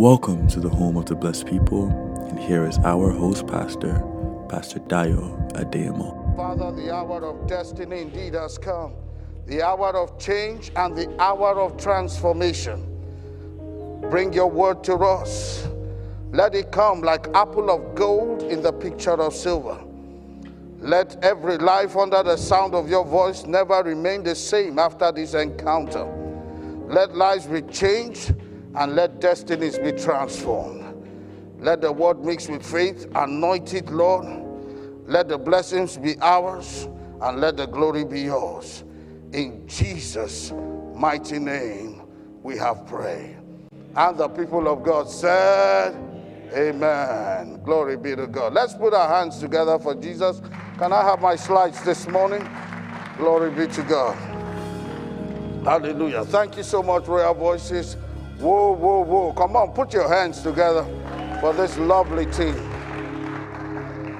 Welcome to the home of the blessed people, and here is our host pastor, Pastor Dayo Adeyemo. Father, the hour of destiny indeed has come, the hour of change and the hour of transformation. Bring your word to us. Let it come like apple of gold in the picture of silver. Let every life under the sound of your voice never remain the same after this encounter. Let lives be changed and let destinies be transformed. Let the word mix with faith, anoint it, Lord. Let the blessings be ours and let the glory be yours. In Jesus' mighty name, we have prayed. And the people of God said, Amen. Glory be to God. Let's put our hands together for Jesus. Can I have my slides this morning? Glory be to God. Hallelujah. Thank you so much, Royal Voices. Whoa, whoa, whoa. Come on, put your hands together for this lovely team.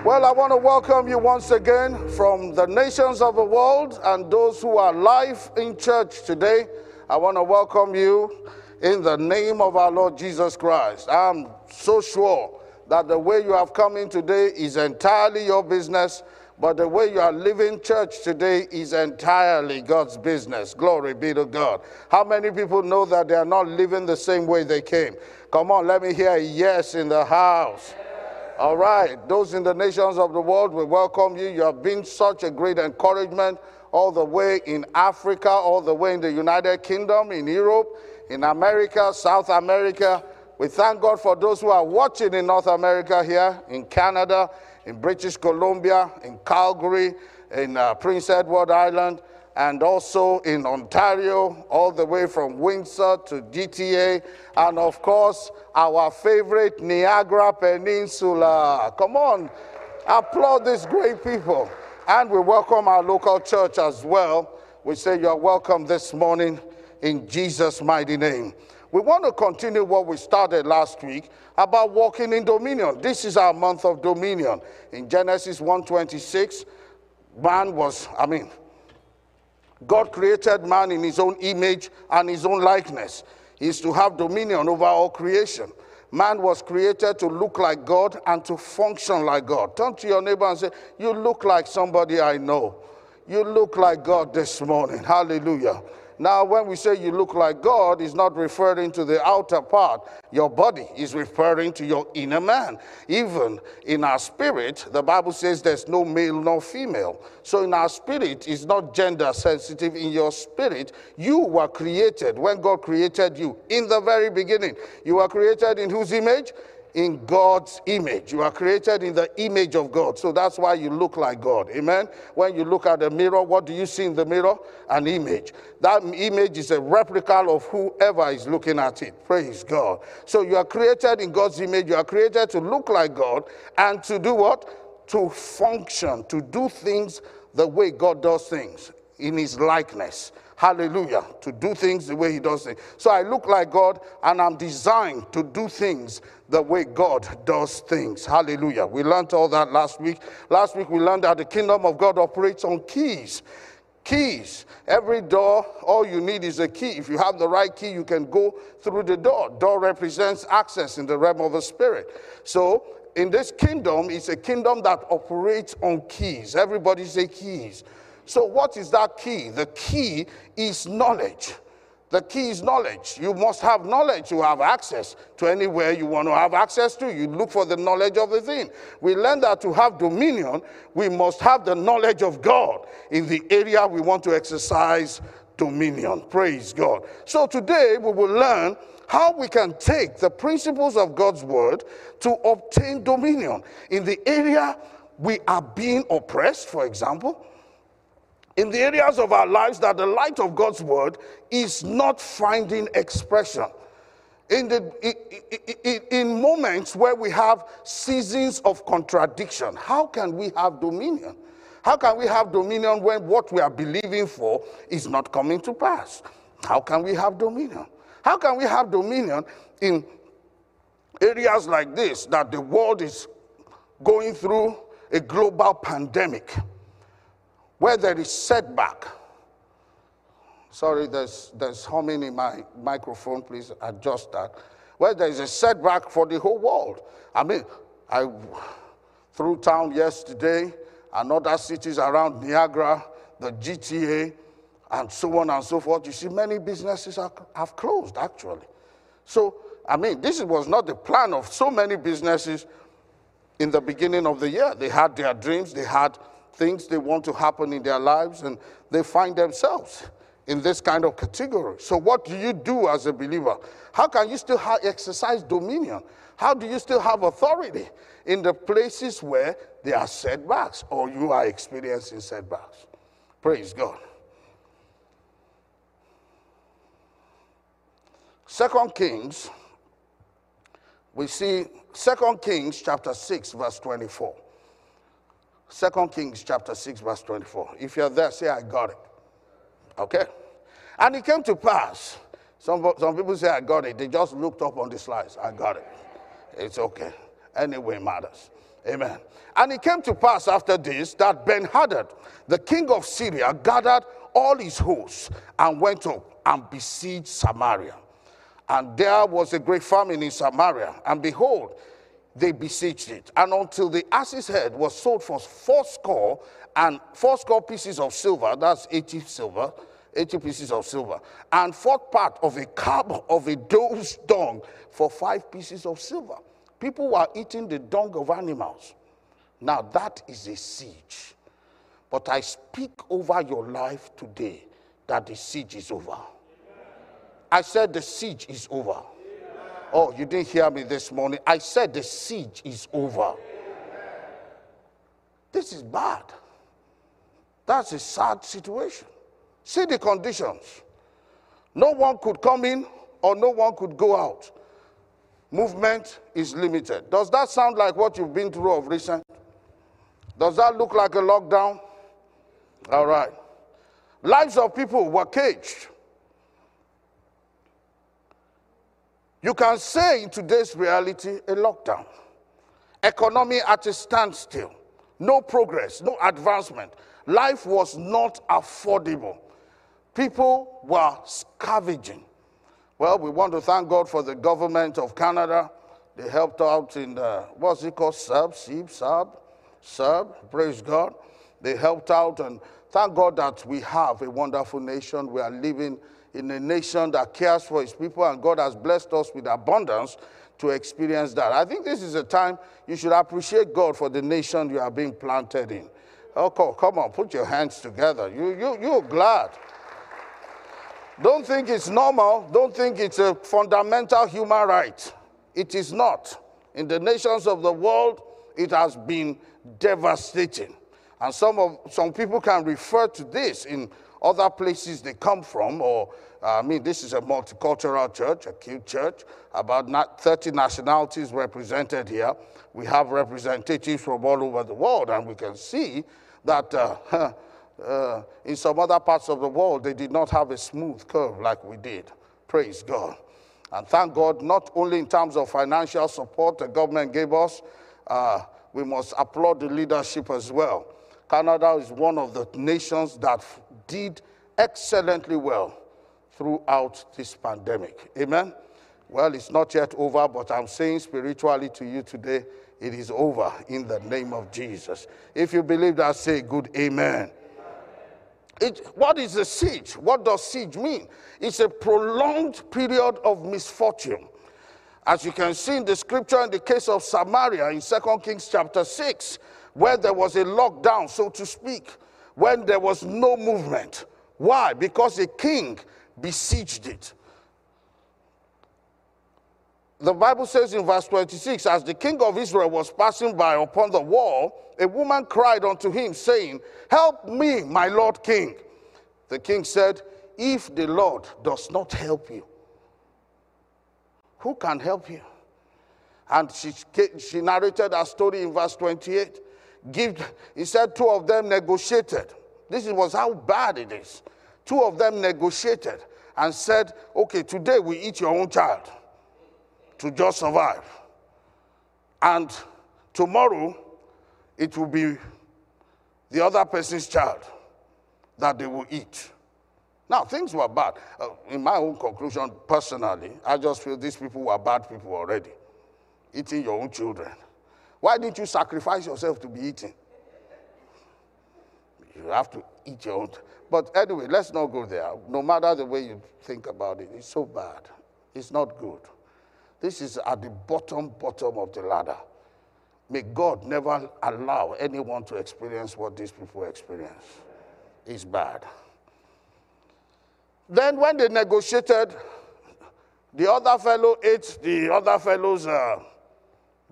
Well, I want to welcome you once again from the nations of the world and those who are live in church today. I want to welcome you in the name of our Lord Jesus Christ. I'm so sure that the way you have come in today is entirely your business but the way you are living church today is entirely God's business. Glory be to God. How many people know that they are not living the same way they came? Come on, let me hear a yes in the house. All right, those in the nations of the world, we welcome you. You have been such a great encouragement all the way in Africa, all the way in the United Kingdom, in Europe, in America, South America. We thank God for those who are watching in North America here, in Canada, in British Columbia, in Calgary, in uh, Prince Edward Island, and also in Ontario, all the way from Windsor to GTA, and of course, our favorite Niagara Peninsula. Come on, applaud these great people. And we welcome our local church as well. We say you're welcome this morning in Jesus' mighty name. We want to continue what we started last week about walking in dominion. This is our month of dominion. In Genesis 1:26, man was, I mean, God created man in his own image and his own likeness. He is to have dominion over all creation. Man was created to look like God and to function like God. Turn to your neighbor and say, You look like somebody I know. You look like God this morning. Hallelujah. Now, when we say you look like God, it's not referring to the outer part. Your body is referring to your inner man. Even in our spirit, the Bible says there's no male nor female. So in our spirit, it's not gender sensitive. In your spirit, you were created when God created you in the very beginning. You were created in whose image? In God's image. You are created in the image of God. So that's why you look like God. Amen. When you look at the mirror, what do you see in the mirror? An image. That image is a replica of whoever is looking at it. Praise God. So you are created in God's image. You are created to look like God and to do what? To function, to do things the way God does things in his likeness. Hallelujah. To do things the way he does things. So I look like God and I'm designed to do things the way God does things. Hallelujah. We learned all that last week. Last week we learned that the kingdom of God operates on keys. Keys. Every door, all you need is a key. If you have the right key, you can go through the door. Door represents access in the realm of the spirit. So in this kingdom, it's a kingdom that operates on keys. Everybody say keys. So, what is that key? The key is knowledge. The key is knowledge. You must have knowledge to have access to anywhere you want to have access to. You look for the knowledge of the thing. We learn that to have dominion, we must have the knowledge of God in the area we want to exercise dominion. Praise God. So today we will learn how we can take the principles of God's word to obtain dominion in the area we are being oppressed, for example in the areas of our lives that the light of God's word is not finding expression. In, the, in, moments where we have seasons of contradiction, how can we have dominion? How can we have dominion when what we are believing for is not coming to pass? How can we have dominion? How can we have dominion in areas like this that the world is going through a global pandemic? Where there is setback, sorry, there's, there's humming in my microphone, please adjust that. where there is a setback for the whole world. I mean, I through town yesterday and other cities around Niagara, the GTA, and so on and so forth. You see, many businesses are, have closed actually. So, I mean, this was not the plan of so many businesses in the beginning of the year. They had their dreams, they had things they want to happen in their lives, and they find themselves in this kind of category. So, what do you do as a believer? How can you still have exercise dominion? How do you still have authority in the places where there are setbacks or you are experiencing setbacks? Praise God. Second Kings, we see Second Kings chapter 6, verse 24. Second Kings chapter 6, verse 24. If you're there, say, I got it. Okay? And it came to pass. Some, some people say, I got it. They just looked up on the slides. I got it. It's okay. Anyway, matters. Amen. And it came to pass after this that Ben Hadad, the king of Syria, gathered all his hosts and went up and besieged Samaria. And there was a great famine in Samaria. And behold, they besieged it. And until the ass's head was sold for four score and four score pieces of silver, that's 80 silver, 80 pieces of silver, and fourth part of a cab of a doe's dung for five pieces of silver. People were eating the dung of animals. Now that is a siege. But I speak over your life today that the siege is over. I said the siege is over. Oh, you didn't hear me this morning. I said the siege is over. This is bad. That's a sad situation. See the conditions. No one could come in or no one could go out. Movement is limited. Does that sound like what you've been through of recent? Does that look like a lockdown? All right. Lives of people were caged. You can say in today's reality a lockdown. Economy at a standstill. No progress, no advancement. Life was not affordable. People were scavenging. Well, we want to thank God for the government of Canada. They helped out in, the, what's it called? Sub, CERB, Sub, Sub. Praise God. They helped out, and thank God that we have a wonderful nation. We are living in a nation that cares for its people, and God has blessed us with abundance to experience that. I think this is a time you should appreciate God for the nation you are being planted in. Oh, come on, put your hands together. You, you, you're glad. Don't think it's normal. Don't think it's a fundamental human right. It is not. In the nations of the world, it has been devastating. And some, of, some people can refer to this in other places they come from, or uh, I mean, this is a multicultural church, a cute church, about 30 nationalities represented here. We have representatives from all over the world, and we can see that uh, uh, in some other parts of the world, they did not have a smooth curve like we did. Praise God. And thank God, not only in terms of financial support the government gave us, uh, we must applaud the leadership as well. Canada is one of the nations that did excellently well throughout this pandemic. Amen? Well, it's not yet over, but I'm saying spiritually to you today, it is over in the name of Jesus. If you believe that, say good amen. It, what is a siege? What does siege mean? It's a prolonged period of misfortune. As you can see in the scripture in the case of Samaria in 2 Kings chapter 6, where there was a lockdown, so to speak, when there was no movement. Why? Because a king besieged it. The Bible says in verse 26 As the king of Israel was passing by upon the wall, a woman cried unto him, saying, Help me, my lord king. The king said, If the Lord does not help you, who can help you? And she, she narrated her story in verse 28. Give, he said, Two of them negotiated. This was how bad it is. Two of them negotiated and said, Okay, today we eat your own child to just survive. And tomorrow it will be the other person's child that they will eat. Now, things were bad. Uh, in my own conclusion, personally, I just feel these people were bad people already, eating your own children. Why didn't you sacrifice yourself to be eaten? You have to eat your own. But anyway, let's not go there. No matter the way you think about it, it's so bad. It's not good. This is at the bottom, bottom of the ladder. May God never allow anyone to experience what these people experience. It's bad. Then, when they negotiated, the other fellow ate the other fellow's uh,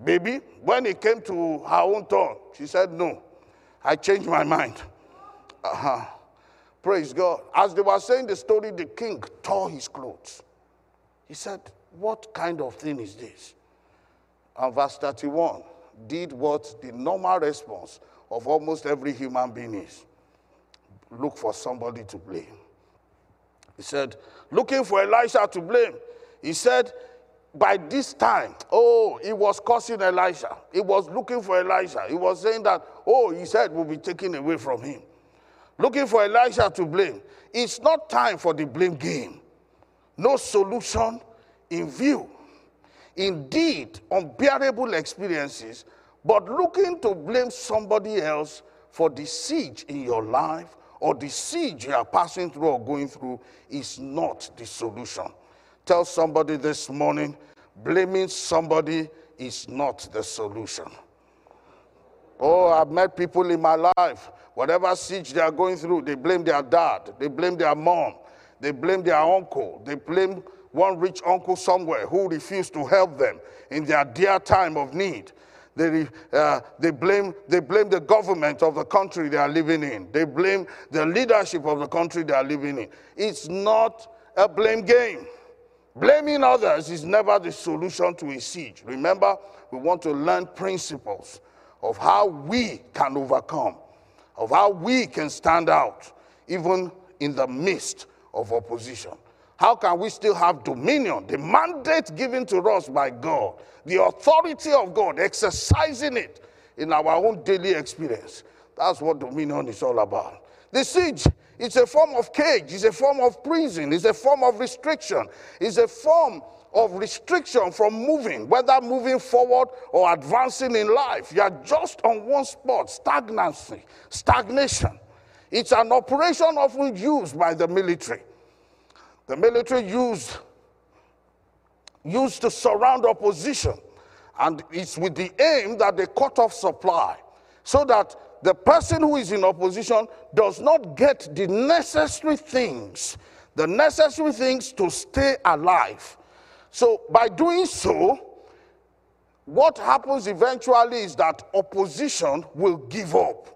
baby. When it came to her own turn, she said, No, I changed my mind. Uh-huh. Praise God. As they were saying the story, the king tore his clothes. He said, What kind of thing is this? And verse 31 did what the normal response of almost every human being is look for somebody to blame. He said, looking for Elisha to blame. He said, by this time, oh, he was cursing Elisha. He was looking for Elisha. He was saying that, oh, he said will be taken away from him. Looking for Elisha to blame. It's not time for the blame game. No solution in view indeed unbearable experiences, but looking to blame somebody else for the siege in your life or the siege you are passing through or going through is not the solution. Tell somebody this morning, blaming somebody is not the solution. Oh, I've met people in my life, whatever siege they are going through, they blame their dad, they blame their mom, they blame their uncle, they blame one rich uncle somewhere who refused to help them in their dear time of need. They, uh, they, blame, they blame the government of the country they are living in. They blame the leadership of the country they are living in. It's not a blame game. Blaming others is never the solution to a siege. Remember, we want to learn principles of how we can overcome, of how we can stand out, even in the midst of opposition. How can we still have dominion? The mandate given to us by God, the authority of God, exercising it in our own daily experience. That's what dominion is all about. The siege it's a form of cage, it's a form of prison, it's a form of restriction, it's a form of restriction from moving, whether moving forward or advancing in life. You are just on one spot, stagnancy, stagnation. It's an operation often used by the military the military used, used to surround opposition, and it's with the aim that they cut off supply so that the person who is in opposition does not get the necessary things, the necessary things to stay alive. So, by doing so, what happens eventually is that opposition will give up.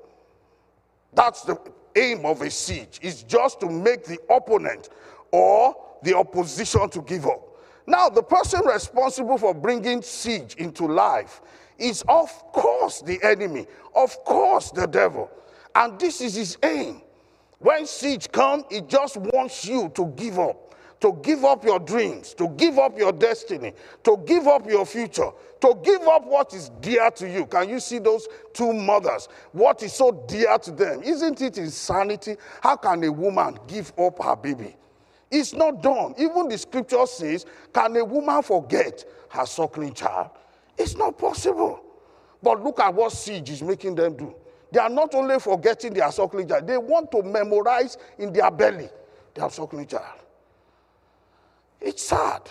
That's the aim of a siege, is just to make the opponent or the opposition to give up. Now, the person responsible for bringing siege into life is, of course, the enemy, of course, the devil. And this is his aim. When siege comes, he just wants you to give up, to give up your dreams, to give up your destiny, to give up your future, to give up what is dear to you. Can you see those two mothers? What is so dear to them? Isn't it insanity? How can a woman give up her baby? It's not done. Even the scripture says, Can a woman forget her suckling child? It's not possible. But look at what siege is making them do. They are not only forgetting their suckling child, they want to memorize in their belly their suckling child. It's sad.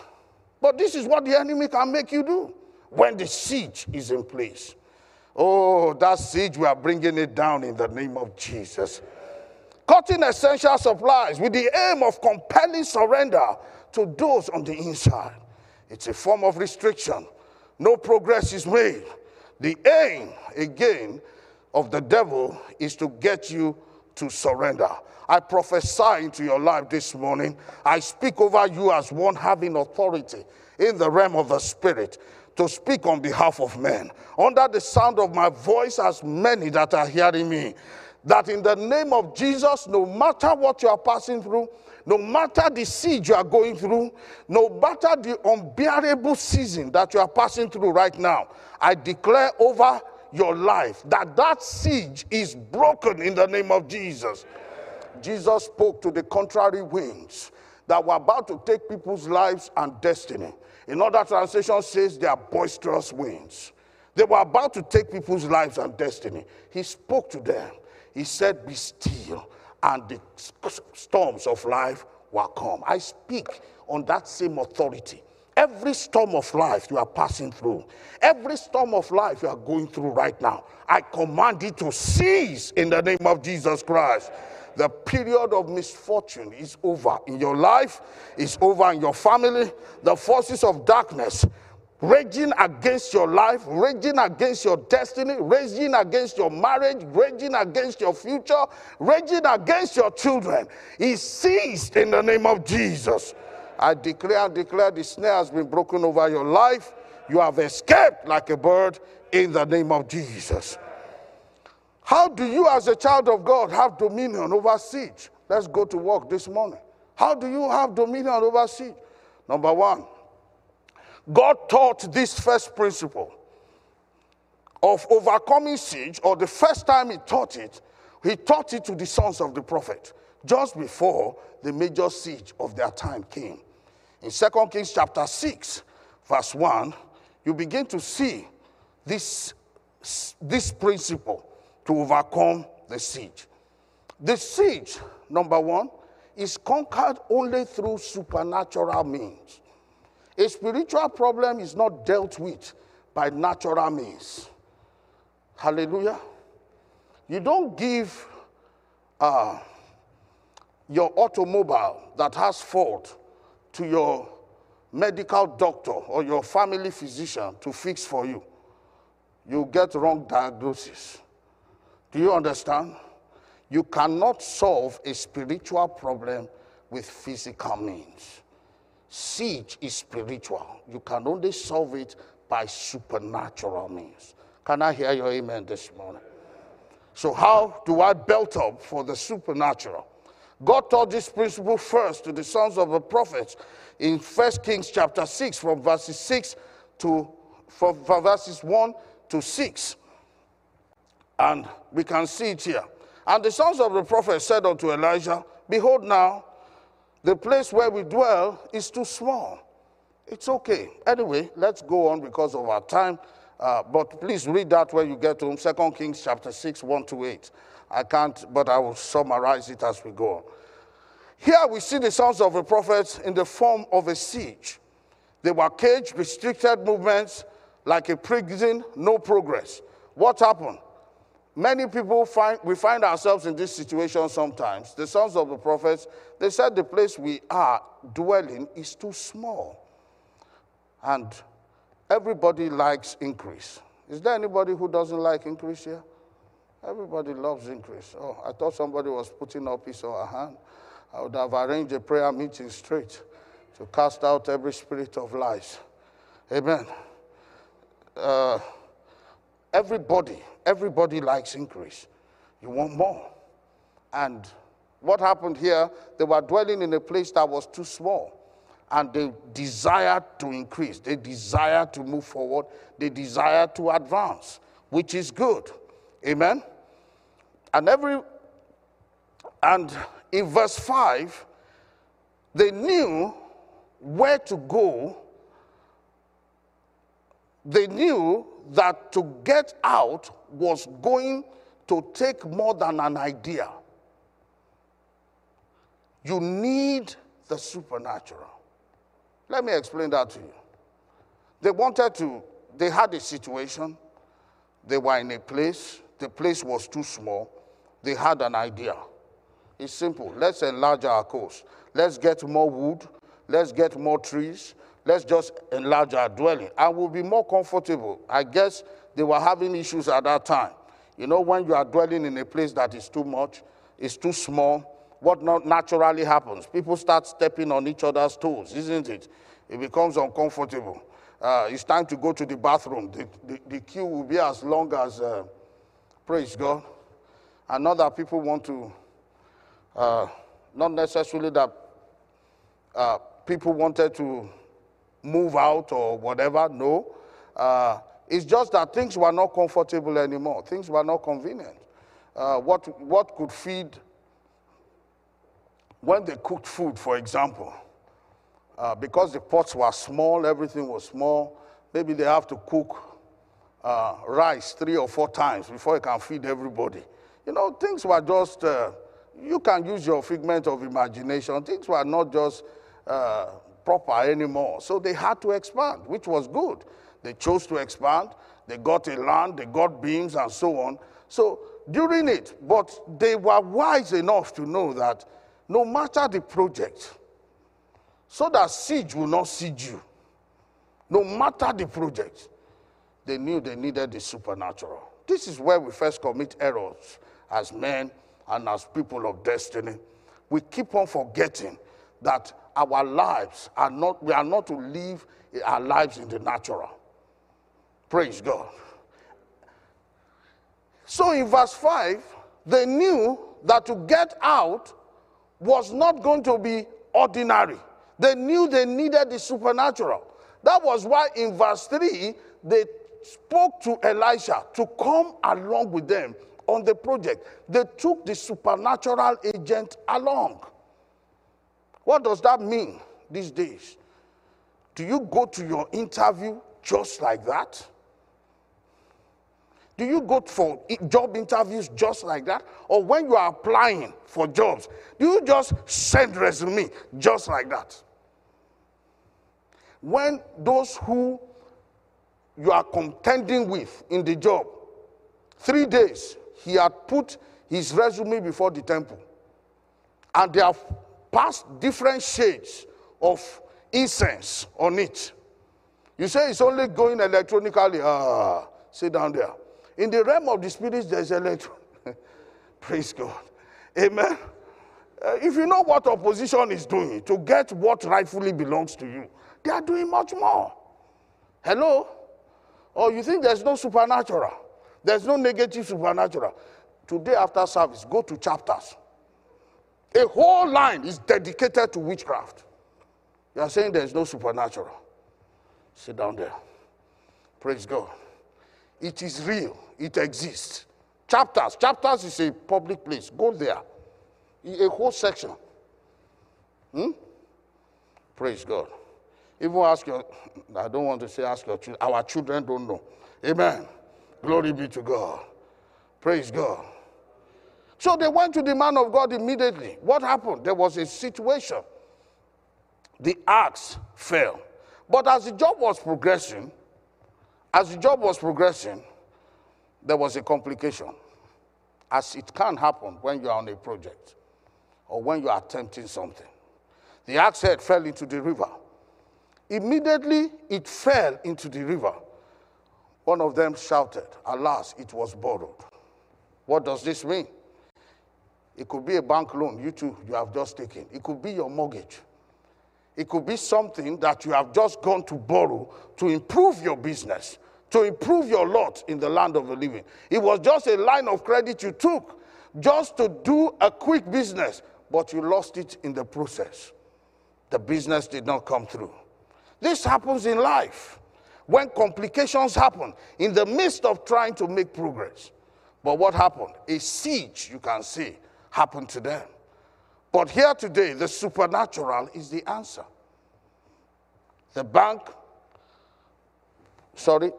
But this is what the enemy can make you do when the siege is in place. Oh, that siege, we are bringing it down in the name of Jesus cutting essential supplies with the aim of compelling surrender to those on the inside. It's a form of restriction. No progress is made. The aim, again, of the devil is to get you to surrender. I prophesy into your life this morning. I speak over you as one having authority in the realm of the spirit to speak on behalf of men. Under the sound of my voice, as many that are hearing me, that in the name of Jesus, no matter what you are passing through, no matter the siege you are going through, no matter the unbearable season that you are passing through right now, I declare over your life that that siege is broken in the name of Jesus. Jesus spoke to the contrary winds that were about to take people's lives and destiny. Another translation says they are boisterous winds. They were about to take people's lives and destiny. He spoke to them. He said, Be still, and the storms of life will come. I speak on that same authority. Every storm of life you are passing through, every storm of life you are going through right now, I command it to cease in the name of Jesus Christ. The period of misfortune is over in your life, is over in your family. The forces of darkness raging against your life, raging against your destiny, raging against your marriage, raging against your future, raging against your children is ceased in the name of Jesus. I declare and declare the snare has been broken over your life. You have escaped like a bird in the name of Jesus. How do you, as a child of God, have dominion over siege? Let's go to work this morning. How do you have dominion over siege? Number one, God taught this first principle of overcoming siege, or the first time He taught it, He taught it to the sons of the prophet just before the major siege of their time came. In 2 Kings chapter 6, verse 1, you begin to see this, this principle to overcome the siege. The siege, number one, is conquered only through supernatural means. A spiritual problem is not dealt with by natural means. Hallelujah. You don't give uh, your automobile that has fault to your medical doctor or your family physician to fix for you. You get wrong diagnosis. Do you understand? You cannot solve a spiritual problem with physical means. Siege is spiritual. You can only solve it by supernatural means. Can I hear your amen this morning? So, how do I belt up for the supernatural? God taught this principle first to the sons of the prophets in 1 Kings chapter 6, from verses 6 to from verses 1 to 6. And we can see it here. And the sons of the prophet said unto Elijah, Behold, now the place where we dwell is too small. It's okay. Anyway, let's go on because of our time. Uh, but please read that when you get to 2 Kings chapter 6, 1 to 8. I can't, but I will summarize it as we go on. Here we see the sons of the prophets in the form of a siege. They were caged, restricted movements, like a prison, no progress. What happened? Many people find, we find ourselves in this situation sometimes. The sons of the prophets, they said the place we are dwelling is too small. And everybody likes increase. Is there anybody who doesn't like increase here? Everybody loves increase. Oh, I thought somebody was putting up his or her hand. I would have arranged a prayer meeting straight to cast out every spirit of lies. Amen. Uh, everybody everybody likes increase. You want more. And what happened here, they were dwelling in a place that was too small. And they desired to increase. They desired to move forward. They desired to advance, which is good. Amen. And every and in verse 5, they knew where to go. They knew that to get out was going to take more than an idea. You need the supernatural. Let me explain that to you. They wanted to, they had a situation, they were in a place, the place was too small, they had an idea. It's simple. Let's enlarge our coast. Let's get more wood. Let's get more trees. Let's just enlarge our dwelling and we'll be more comfortable. I guess they were having issues at that time. You know, when you are dwelling in a place that is too much, it's too small, what not naturally happens? People start stepping on each other's toes, isn't it? It becomes uncomfortable. Uh, it's time to go to the bathroom. The, the, the queue will be as long as, uh, praise God. And not that people want to, uh, not necessarily that uh, people wanted to move out or whatever. No. Uh, it's just that things were not comfortable anymore. Things were not convenient. Uh, what, what could feed when they cooked food, for example, uh, because the pots were small, everything was small, maybe they have to cook uh, rice three or four times before you can feed everybody. You know, things were just, uh, you can use your figment of imagination. Things were not just uh, proper anymore. So they had to expand, which was good. They chose to expand. They got a land, they got beams, and so on. So during it, but they were wise enough to know that no matter the project, so that siege will not siege you, no matter the project, they knew they needed the supernatural. This is where we first commit errors as men and as people of destiny. We keep on forgetting that our lives are not, we are not to live our lives in the natural. Praise God. So in verse 5, they knew that to get out was not going to be ordinary. They knew they needed the supernatural. That was why in verse 3, they spoke to Elisha to come along with them on the project. They took the supernatural agent along. What does that mean these days? Do you go to your interview just like that? Do you go for job interviews just like that? Or when you are applying for jobs, do you just send resume just like that? When those who you are contending with in the job, three days, he had put his resume before the temple. And they have passed different shades of incense on it. You say it's only going electronically. Ah, sit down there. In the realm of the spirit, there's electron. Praise God. Amen. Uh, if you know what opposition is doing to get what rightfully belongs to you, they are doing much more. Hello? Or you think there's no supernatural? There's no negative supernatural. Today, after service, go to chapters. A whole line is dedicated to witchcraft. You are saying there's no supernatural. Sit down there. Praise God. It is real, it exists. Chapters. Chapters is a public place. Go there. A whole section. Hmm? Praise God. Even ask your, I don't want to say ask your children, our children don't know. Amen. Glory be to God. Praise God. So they went to the man of God immediately. What happened? There was a situation. The axe fell. But as the job was progressing, as the job was progressing, there was a complication. As it can happen when you are on a project or when you are attempting something. The axe head fell into the river. Immediately it fell into the river. One of them shouted, Alas, it was borrowed. What does this mean? It could be a bank loan, you too, you have just taken. It could be your mortgage. It could be something that you have just gone to borrow to improve your business, to improve your lot in the land of the living. It was just a line of credit you took just to do a quick business, but you lost it in the process. The business did not come through. This happens in life when complications happen in the midst of trying to make progress. But what happened? A siege, you can see, happened to them. But here today, the supernatural is the answer. The bank, sorry,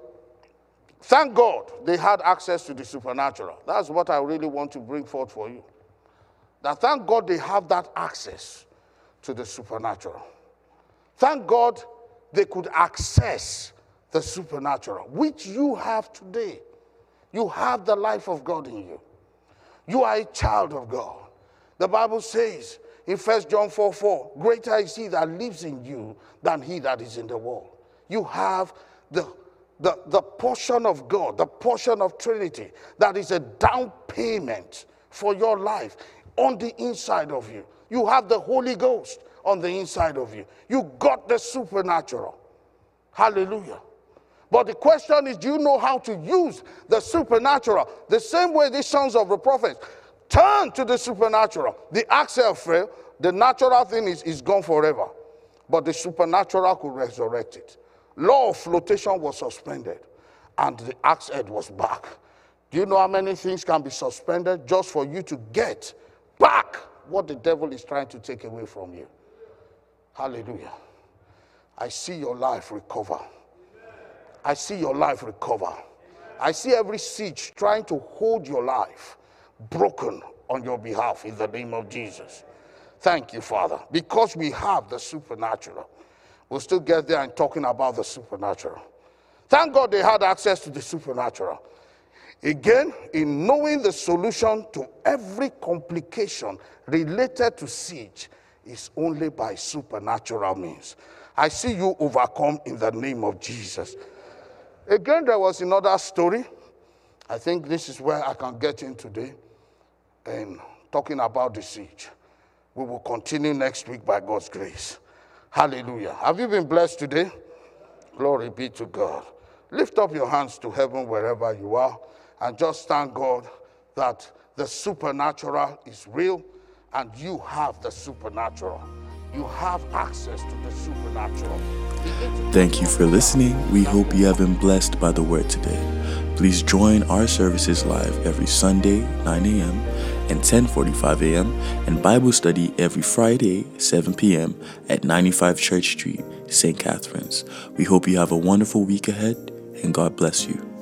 thank God they had access to the supernatural. That's what I really want to bring forth for you. That thank God they have that access to the supernatural. Thank God they could access the supernatural, which you have today. You have the life of God in you. You are a child of God. The Bible says in 1 John 4 4, greater is he that lives in you than he that is in the world. You have the, the, the portion of God, the portion of Trinity that is a down payment for your life on the inside of you. You have the Holy Ghost on the inside of you. You got the supernatural. Hallelujah. But the question is, do you know how to use the supernatural? The same way these sons of the prophets turn to the supernatural. The axle fell, the natural thing is, is gone forever. But the supernatural could resurrect it. Law of flotation was suspended, and the axe head was back. Do you know how many things can be suspended just for you to get back what the devil is trying to take away from you. Hallelujah. I see your life recover. I see your life recover. I see every siege trying to hold your life broken on your behalf in the name of Jesus. Thank you, Father, because we have the supernatural. We'll still get there and talking about the supernatural. Thank God they had access to the supernatural. Again, in knowing the solution to every complication related to siege is only by supernatural means. I see you overcome in the name of Jesus. Again, there was another story. I think this is where I can get in today and talking about the siege. We will continue next week by God's grace. Hallelujah. Have you been blessed today? Glory be to God. Lift up your hands to heaven wherever you are and just thank God that the supernatural is real and you have the supernatural. You have access to the supernatural. Thank you for listening. We hope you have been blessed by the word today. Please join our services live every Sunday, 9 a.m. and 10:45 a.m. and Bible study every Friday, 7 p.m. at 95 Church Street, St. Catharines. We hope you have a wonderful week ahead and God bless you.